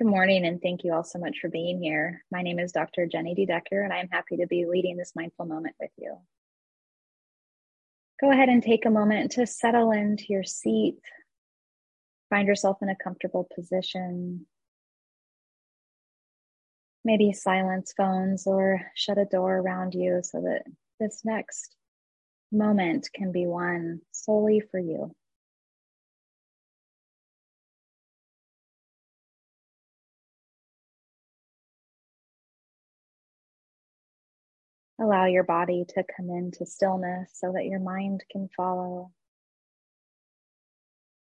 Good morning, and thank you all so much for being here. My name is Dr. Jenny DeDecker, and I'm happy to be leading this mindful moment with you. Go ahead and take a moment to settle into your seat. Find yourself in a comfortable position. Maybe silence phones or shut a door around you so that this next moment can be one solely for you. Allow your body to come into stillness so that your mind can follow.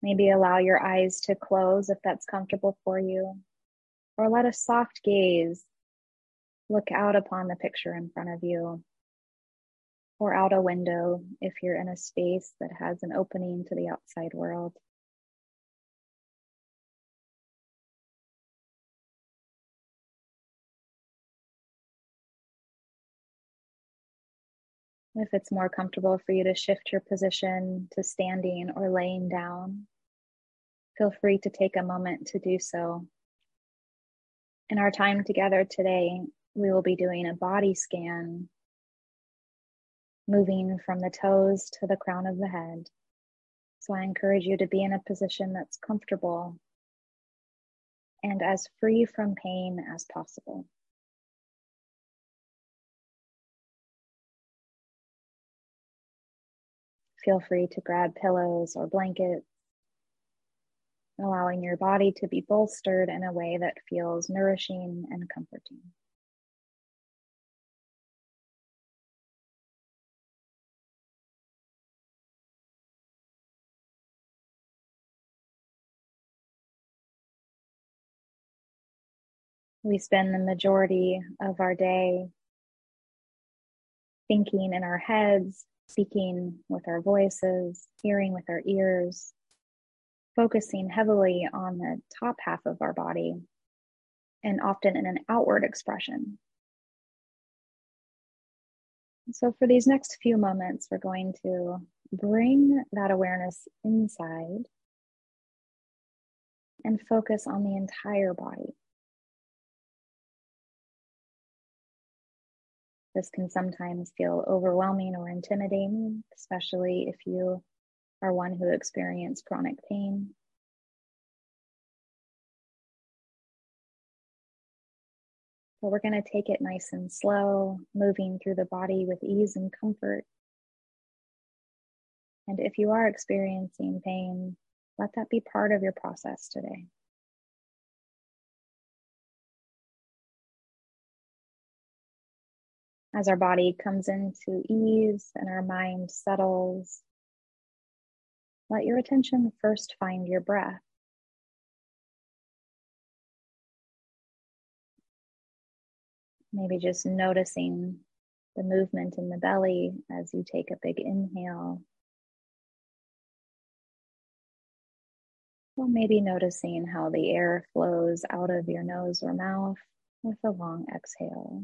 Maybe allow your eyes to close if that's comfortable for you, or let a soft gaze look out upon the picture in front of you, or out a window if you're in a space that has an opening to the outside world. If it's more comfortable for you to shift your position to standing or laying down, feel free to take a moment to do so. In our time together today, we will be doing a body scan, moving from the toes to the crown of the head. So I encourage you to be in a position that's comfortable and as free from pain as possible. Feel free to grab pillows or blankets, allowing your body to be bolstered in a way that feels nourishing and comforting. We spend the majority of our day thinking in our heads speaking with our voices, hearing with our ears, focusing heavily on the top half of our body, and often in an outward expression. So, for these next few moments, we're going to bring that awareness inside and focus on the entire body. This can sometimes feel overwhelming or intimidating, especially if you are one who experiences chronic pain. But we're going to take it nice and slow, moving through the body with ease and comfort. And if you are experiencing pain, let that be part of your process today. As our body comes into ease and our mind settles, let your attention first find your breath. Maybe just noticing the movement in the belly as you take a big inhale. Or maybe noticing how the air flows out of your nose or mouth with a long exhale.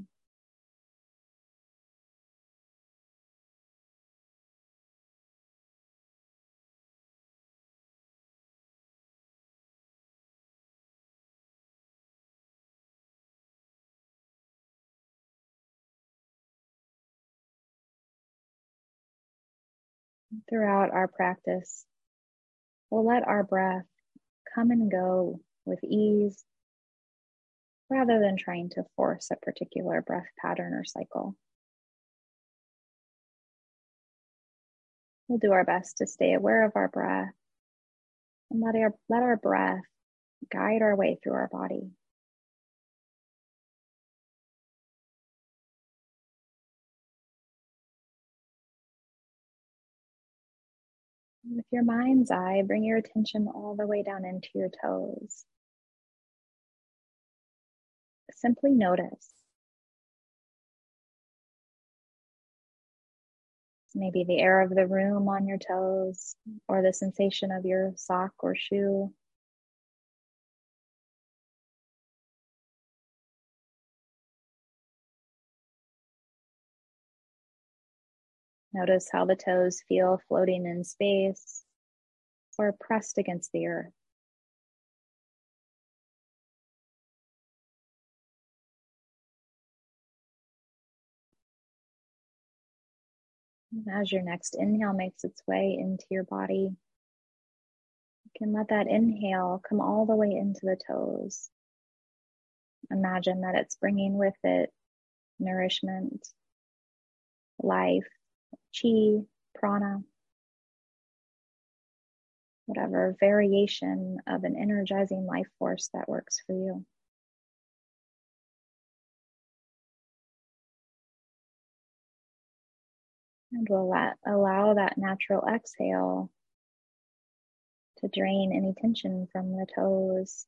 Throughout our practice, we'll let our breath come and go with ease rather than trying to force a particular breath pattern or cycle. We'll do our best to stay aware of our breath and let our, let our breath guide our way through our body. With your mind's eye, bring your attention all the way down into your toes. Simply notice. Maybe the air of the room on your toes or the sensation of your sock or shoe. Notice how the toes feel floating in space or pressed against the earth. As your next inhale makes its way into your body, you can let that inhale come all the way into the toes. Imagine that it's bringing with it nourishment, life, chi, prana, whatever variation of an energizing life force that works for you. And we'll let, allow that natural exhale to drain any tension from the toes.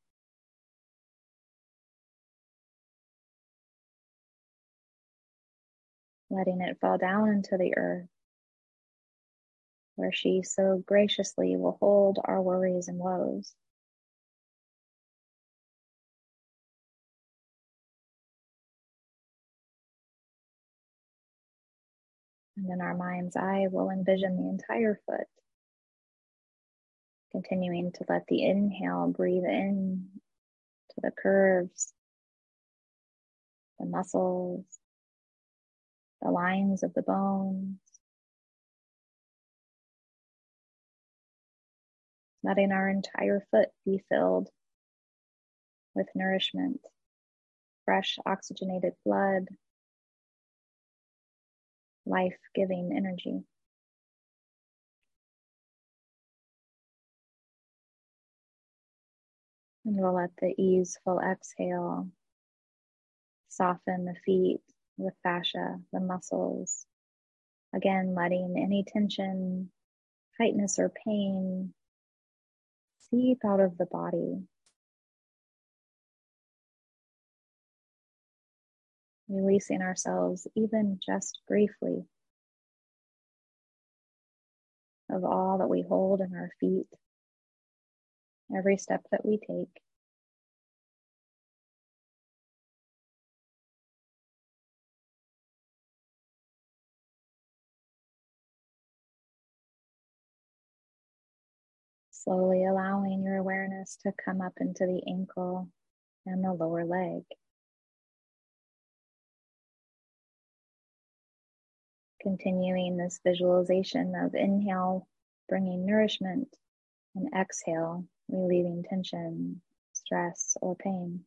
Letting it fall down into the earth, where she so graciously will hold our worries and woes. And in our mind's eye, we'll envision the entire foot. Continuing to let the inhale breathe in to the curves, the muscles, the lines of the bones. Letting our entire foot be filled with nourishment, fresh oxygenated blood, life giving energy. And we'll let the easeful exhale soften the feet, the fascia, the muscles. Again, letting any tension, tightness, or pain seep out of the body. releasing ourselves even just briefly of all that we hold in our feet, every step that we take. Slowly allowing your awareness to come up into the ankle and the lower leg. Continuing this visualization of inhale, bringing nourishment, and exhale, relieving tension, stress, or pain.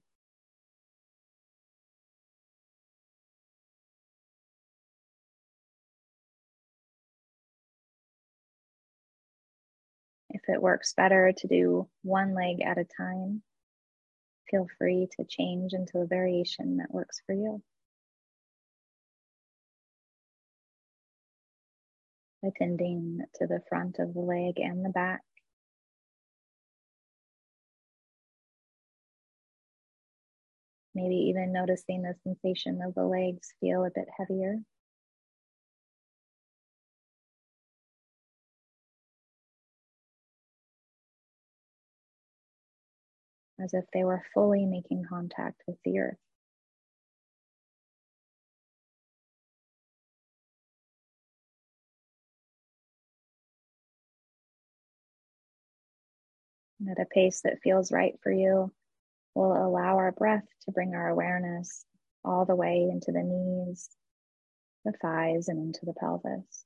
If it works better to do one leg at a time, feel free to change into a variation that works for you. attending to the front of the leg and the back. Maybe even noticing the sensation of the legs feel a bit heavier. As if they were fully making contact with the earth. And at a pace that feels right for you. We'll allow our breath to bring our awareness all the way into the knees, the thighs, and into the pelvis.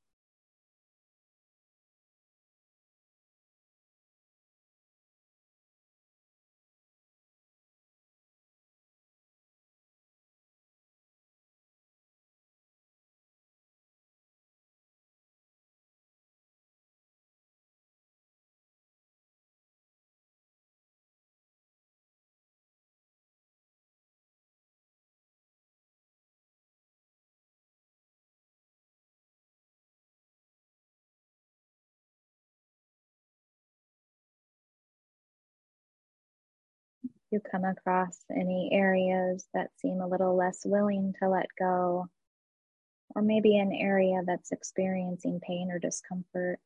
You come across any areas that seem a little less willing to let go, or maybe an area that's experiencing pain or discomfort,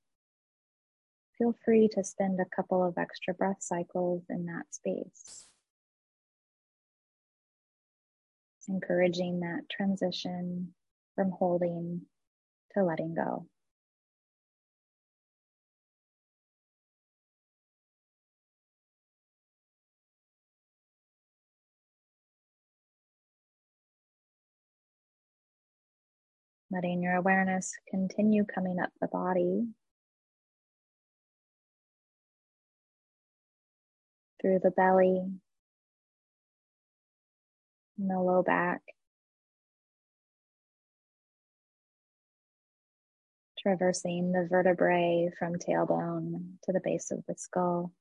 feel free to spend a couple of extra breath cycles in that space. Encouraging that transition from holding to letting go. Letting your awareness continue coming up the body through the belly and the low back. Traversing the vertebrae from tailbone to the base of the skull.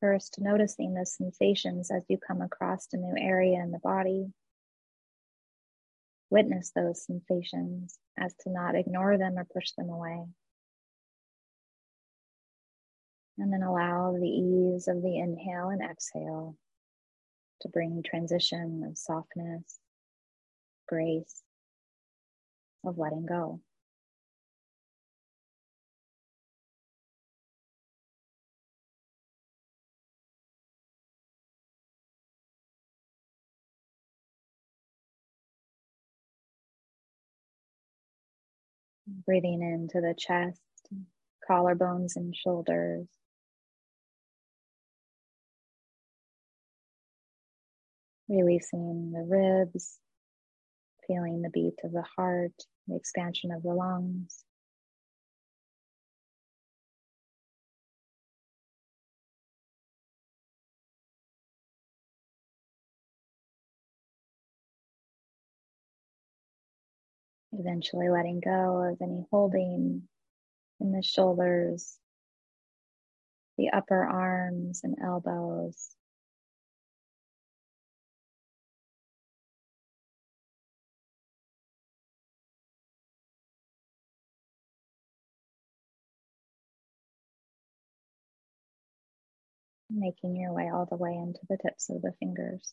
First, noticing the sensations as you come across a new area in the body. Witness those sensations as to not ignore them or push them away. And then allow the ease of the inhale and exhale to bring transition of softness, grace, of letting go. Breathing into the chest, collarbones, and shoulders. Releasing the ribs, feeling the beat of the heart, the expansion of the lungs. Eventually letting go of any holding in the shoulders, the upper arms and elbows. Making your way all the way into the tips of the fingers.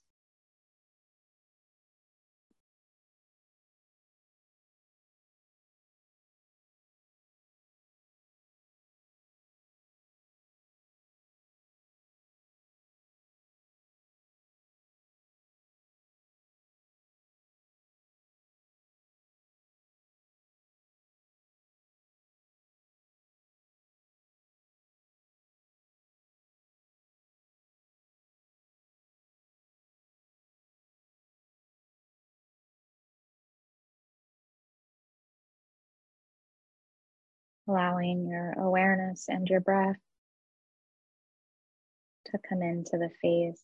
Allowing your awareness and your breath to come into the face,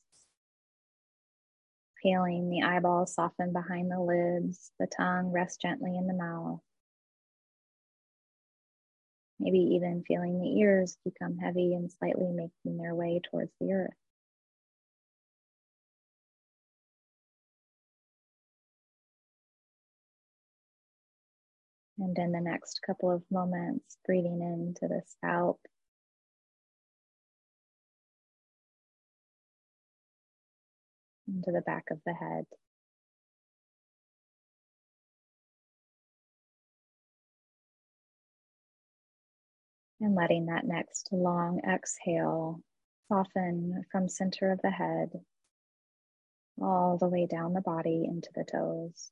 feeling the eyeballs soften behind the lids, the tongue rest gently in the mouth. Maybe even feeling the ears become heavy and slightly making their way towards the earth. And in the next couple of moments, breathing into the scalp. Into the back of the head. And letting that next long exhale soften from center of the head all the way down the body into the toes.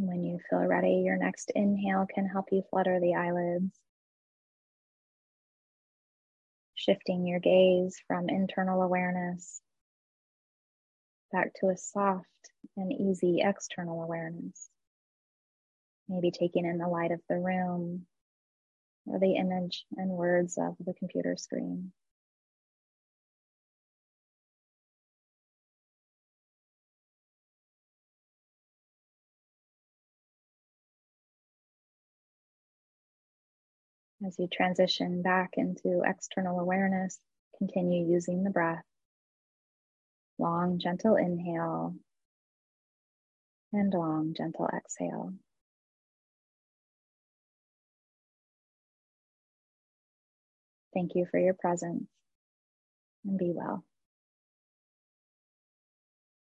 When you feel ready, your next inhale can help you flutter the eyelids. Shifting your gaze from internal awareness back to a soft and easy external awareness. Maybe taking in the light of the room or the image and words of the computer screen. As you transition back into external awareness, continue using the breath. Long, gentle inhale and long, gentle exhale. Thank you for your presence. and be well.